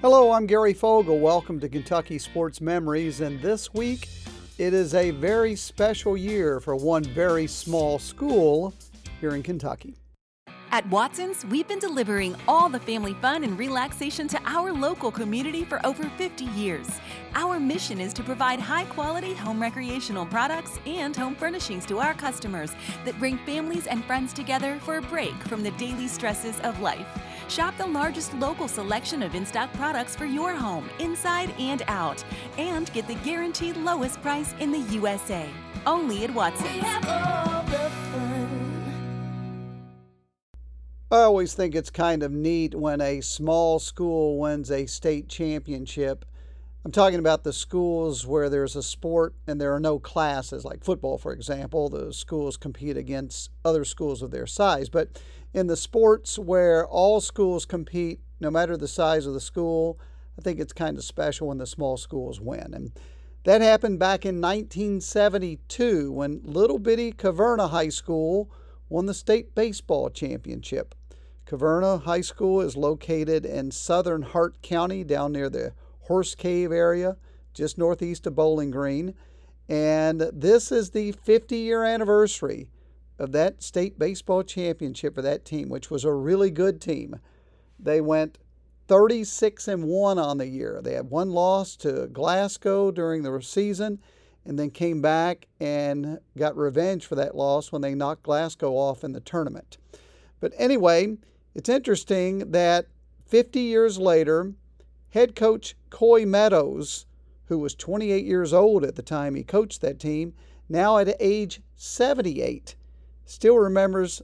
Hello, I'm Gary Fogle. Welcome to Kentucky Sports Memories. And this week, it is a very special year for one very small school here in Kentucky. At Watson's, we've been delivering all the family fun and relaxation to our local community for over 50 years. Our mission is to provide high quality home recreational products and home furnishings to our customers that bring families and friends together for a break from the daily stresses of life. Shop the largest local selection of in stock products for your home, inside and out, and get the guaranteed lowest price in the USA. Only at Watson's. I always think it's kind of neat when a small school wins a state championship. I'm talking about the schools where there's a sport and there are no classes, like football, for example. The schools compete against other schools of their size. But in the sports where all schools compete, no matter the size of the school, I think it's kind of special when the small schools win. And that happened back in 1972 when little bitty Caverna High School won the state baseball championship. Caverna High School is located in southern Hart County down near the Horse Cave area, just northeast of Bowling Green. And this is the 50 year anniversary of that state baseball championship for that team, which was a really good team. They went 36 and 1 on the year. They had one loss to Glasgow during the season and then came back and got revenge for that loss when they knocked Glasgow off in the tournament. But anyway, it's interesting that 50 years later, head coach Coy Meadows, who was 28 years old at the time he coached that team, now at age 78, still remembers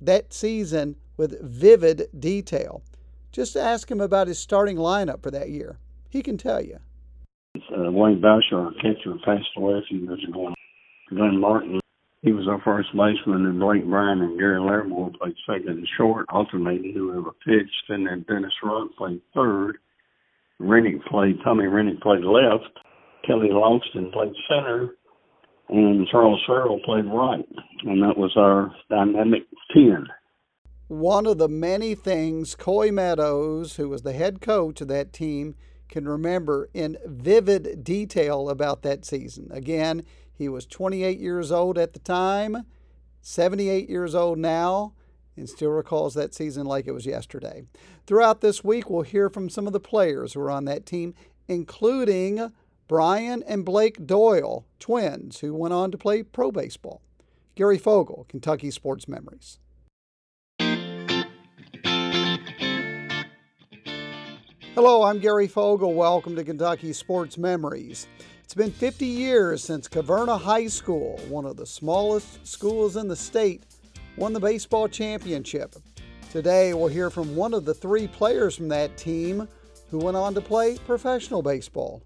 that season with vivid detail. Just ask him about his starting lineup for that year. He can tell you. Uh, Wayne Boucher, our catcher, passed away a few years ago. Glenn Martin he was our first baseman, and Blake Brian and Gary Larimore played second and short, alternating whoever pitched. And then Dennis Ruck played third. Rennick played, Tommy Rennick played left. Kelly Longston played center. And Charles Farrell played right. And that was our dynamic 10. One of the many things Coy Meadows, who was the head coach of that team, can remember in vivid detail about that season. Again, he was 28 years old at the time, 78 years old now, and still recalls that season like it was yesterday. Throughout this week, we'll hear from some of the players who are on that team, including Brian and Blake Doyle, twins, who went on to play pro baseball. Gary Fogle, Kentucky Sports Memories. Hello, I'm Gary Fogle. Welcome to Kentucky Sports Memories. It's been 50 years since Caverna High School, one of the smallest schools in the state, won the baseball championship. Today, we'll hear from one of the three players from that team who went on to play professional baseball.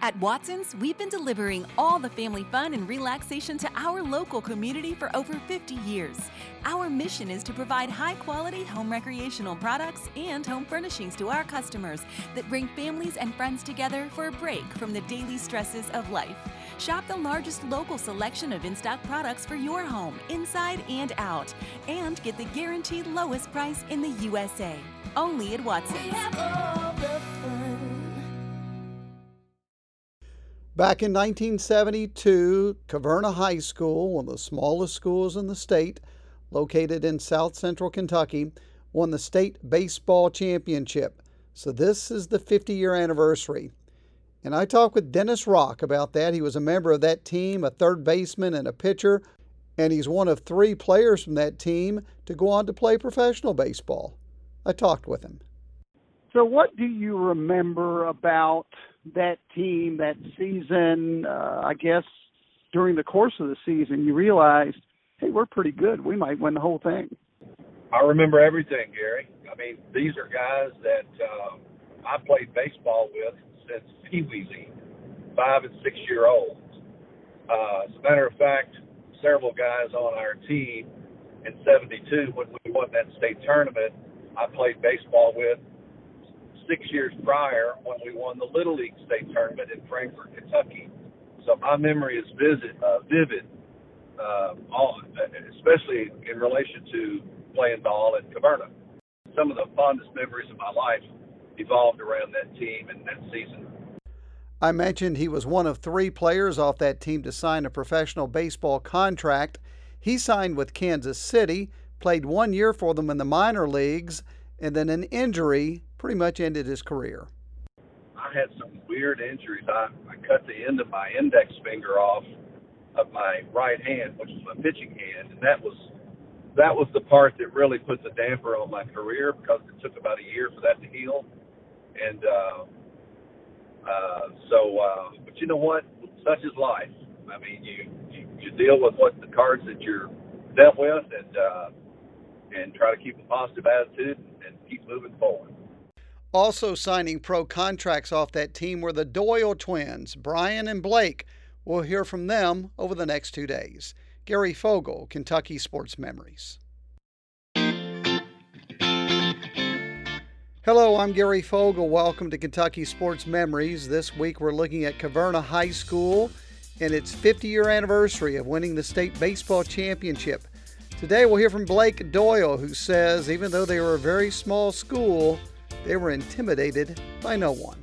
At Watson's, we've been delivering all the family fun and relaxation to our local community for over 50 years. Our mission is to provide high quality home recreational products and home furnishings to our customers that bring families and friends together for a break from the daily stresses of life. Shop the largest local selection of in stock products for your home, inside and out, and get the guaranteed lowest price in the USA. Only at Watson's. Back in 1972, Caverna High School, one of the smallest schools in the state, located in south central Kentucky, won the state baseball championship. So this is the 50 year anniversary. And I talked with Dennis Rock about that. He was a member of that team, a third baseman and a pitcher, and he's one of three players from that team to go on to play professional baseball. I talked with him. So, what do you remember about that team, that season? Uh, I guess during the course of the season, you realized, hey, we're pretty good. We might win the whole thing. I remember everything, Gary. I mean, these are guys that um, I played baseball with since Pee Wee League, five and six year olds. Uh, as a matter of fact, several guys on our team in '72 when we won that state tournament, I played baseball with six years prior when we won the Little League State Tournament in Frankfort, Kentucky. So my memory is vivid, uh, vivid, uh, all, especially in relation to playing ball at Caverna. Some of the fondest memories of my life evolved around that team and that season. I mentioned he was one of three players off that team to sign a professional baseball contract. He signed with Kansas City, played one year for them in the minor leagues, and then an injury pretty much ended his career. I had some weird injuries. I, I cut the end of my index finger off of my right hand, which is my pitching hand, and that was that was the part that really put the damper on my career because it took about a year for that to heal. And uh, uh, so, uh, but you know what? Such is life. I mean, you, you you deal with what the cards that you're dealt with, and uh, and try to keep a positive attitude and keep moving forward. Also signing pro contracts off that team were the Doyle twins, Brian and Blake. We'll hear from them over the next two days. Gary Fogle, Kentucky Sports Memories. Hello, I'm Gary Fogle. Welcome to Kentucky Sports Memories. This week we're looking at Caverna High School and its 50 year anniversary of winning the state baseball championship. Today we'll hear from Blake Doyle, who says even though they were a very small school, they were intimidated by no one.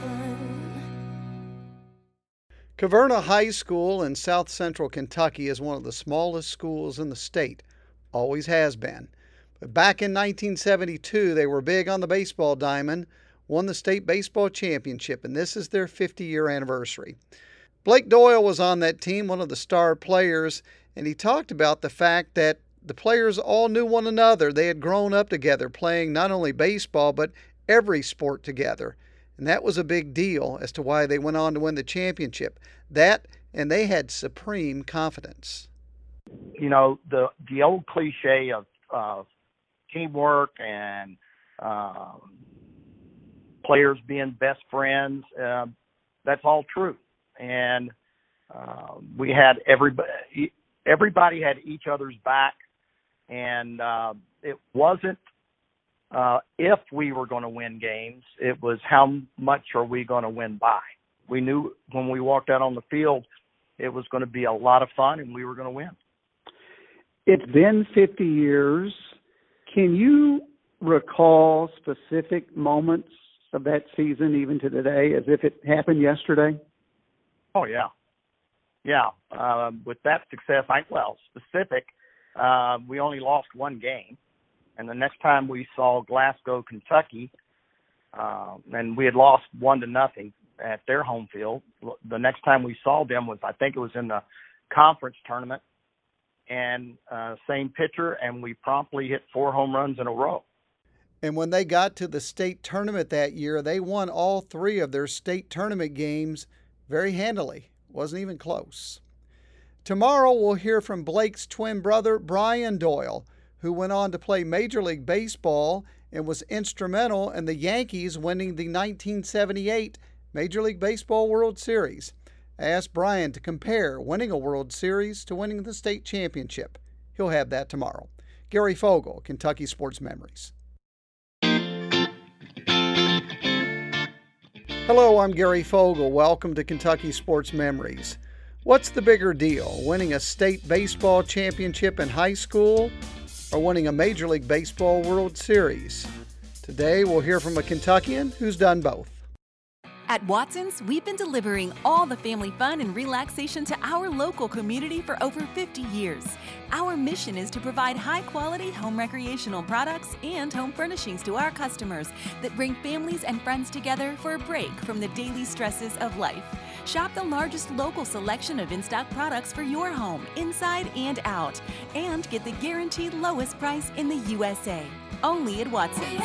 Caverna High School in south central Kentucky is one of the smallest schools in the state, always has been. But back in 1972, they were big on the baseball diamond, won the state baseball championship, and this is their 50 year anniversary. Blake Doyle was on that team, one of the star players, and he talked about the fact that the players all knew one another. They had grown up together, playing not only baseball, but every sport together. And that was a big deal as to why they went on to win the championship. That, and they had supreme confidence. You know, the the old cliche of uh, teamwork and uh, players being best friends, uh, that's all true. And uh, we had everybody, everybody had each other's back, and uh, it wasn't uh, if we were going to win games, it was how much are we going to win by. We knew when we walked out on the field, it was going to be a lot of fun and we were going to win. It's been 50 years. Can you recall specific moments of that season, even to today, as if it happened yesterday? Oh yeah, yeah. Uh, with that success, I well specific. Uh, we only lost one game, and the next time we saw Glasgow, Kentucky, uh, and we had lost one to nothing at their home field. The next time we saw them was, I think it was in the conference tournament, and uh, same pitcher, and we promptly hit four home runs in a row. And when they got to the state tournament that year, they won all three of their state tournament games very handily. Wasn't even close. Tomorrow, we'll hear from Blake's twin brother, Brian Doyle, who went on to play Major League Baseball and was instrumental in the Yankees winning the 1978 Major League Baseball World Series. I asked Brian to compare winning a World Series to winning the state championship. He'll have that tomorrow. Gary Fogle, Kentucky Sports Memories. Hello, I'm Gary Fogle. Welcome to Kentucky Sports Memories. What's the bigger deal, winning a state baseball championship in high school or winning a Major League Baseball World Series? Today, we'll hear from a Kentuckian who's done both. At Watson's, we've been delivering all the family fun and relaxation to our local community for over 50 years. Our mission is to provide high quality home recreational products and home furnishings to our customers that bring families and friends together for a break from the daily stresses of life. Shop the largest local selection of in stock products for your home, inside and out, and get the guaranteed lowest price in the USA. Only at Watson's.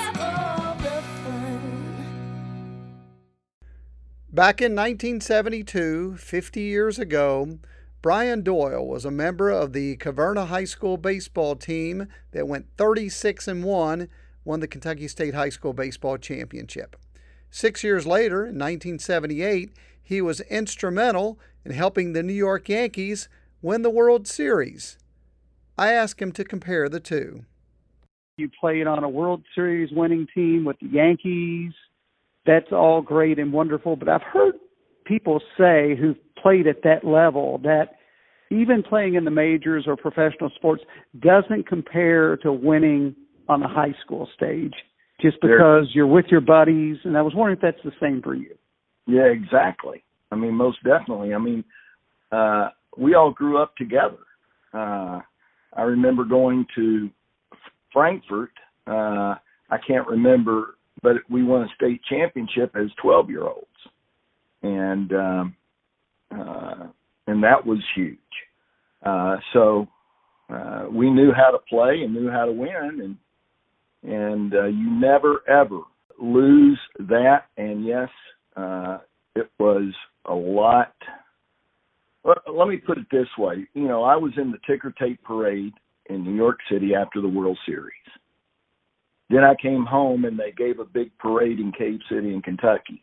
Back in 1972, 50 years ago, Brian Doyle was a member of the Caverna High School baseball team that went 36 and 1, won the Kentucky State High School baseball championship. Six years later, in 1978, he was instrumental in helping the New York Yankees win the World Series. I asked him to compare the two. You played on a World Series winning team with the Yankees. That's all great and wonderful, but I've heard people say who've played at that level that even playing in the majors or professional sports doesn't compare to winning on the high school stage just because you're with your buddies and I was wondering if that's the same for you. Yeah, exactly. I mean, most definitely. I mean, uh we all grew up together. Uh I remember going to Frankfort. Uh I can't remember, but we won a state championship as 12-year-olds. And um uh and that was huge. Uh so uh we knew how to play and knew how to win and and uh, you never ever lose that and yes uh it was a lot. Let me put it this way. You know i was in the ticker tape parade in new york city after the world series. Then i came home and they gave a big parade in cave city in kentucky.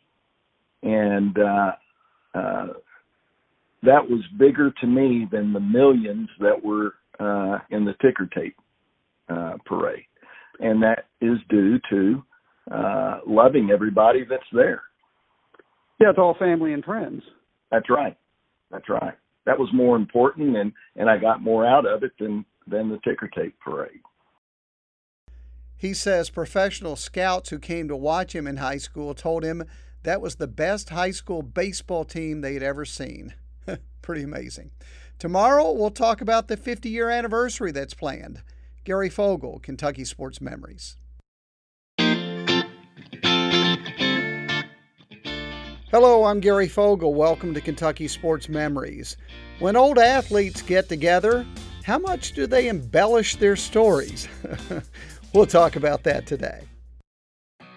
And uh uh that was bigger to me than the millions that were uh in the ticker tape uh parade. And that is due to uh loving everybody that's there Yeah, it's all family and friends. that's right that's right that was more important and and i got more out of it than than the ticker tape parade He says professional scouts who came to watch him in high school told him that was the best high school baseball team they'd ever seen. Pretty amazing. Tomorrow, we'll talk about the 50 year anniversary that's planned. Gary Fogle, Kentucky Sports Memories. Hello, I'm Gary Fogle. Welcome to Kentucky Sports Memories. When old athletes get together, how much do they embellish their stories? we'll talk about that today.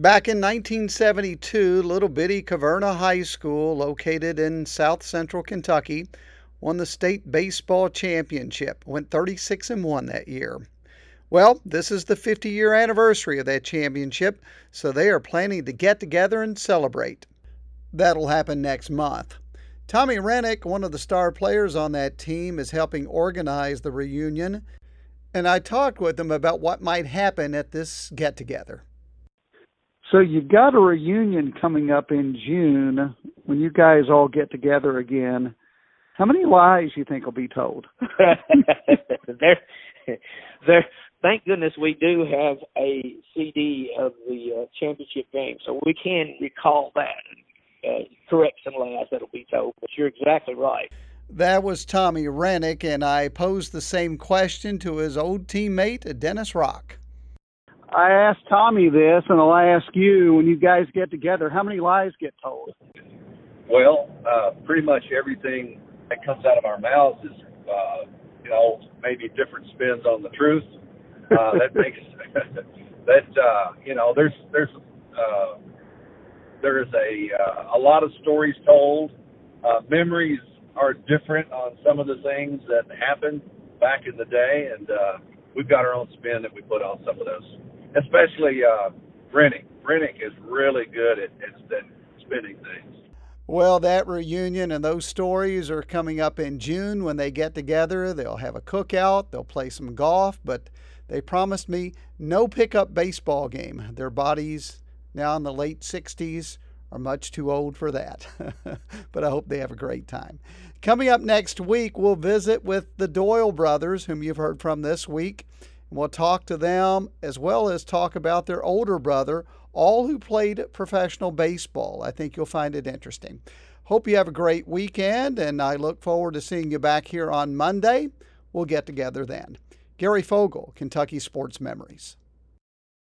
Back in 1972, little bitty Caverna High School, located in south central Kentucky, won the state baseball championship, went 36 and 1 that year. Well, this is the 50 year anniversary of that championship, so they are planning to get together and celebrate. That'll happen next month. Tommy Rennick, one of the star players on that team, is helping organize the reunion, and I talked with him about what might happen at this get together. So you've got a reunion coming up in June when you guys all get together again. How many lies you think will be told? there, there. Thank goodness we do have a CD of the uh, championship game, so we can recall that and uh, correct some lies that'll be told. But you're exactly right. That was Tommy Rennick, and I posed the same question to his old teammate Dennis Rock. I asked Tommy this, and I'll ask you: When you guys get together, how many lies get told? Well, uh, pretty much everything that comes out of our mouths is, uh, you know, maybe different spins on the truth. Uh, that makes that uh, you know, there's there's uh, there's a uh, a lot of stories told. Uh, memories are different on some of the things that happened back in the day, and uh, we've got our own spin that we put on some of those. Especially uh, Rennick. Rennick is really good at, at, at spinning things. Well, that reunion and those stories are coming up in June when they get together. They'll have a cookout, they'll play some golf, but they promised me no pickup baseball game. Their bodies, now in the late 60s, are much too old for that. but I hope they have a great time. Coming up next week, we'll visit with the Doyle brothers, whom you've heard from this week. We'll talk to them as well as talk about their older brother, all who played professional baseball. I think you'll find it interesting. Hope you have a great weekend, and I look forward to seeing you back here on Monday. We'll get together then. Gary Fogle, Kentucky Sports Memories.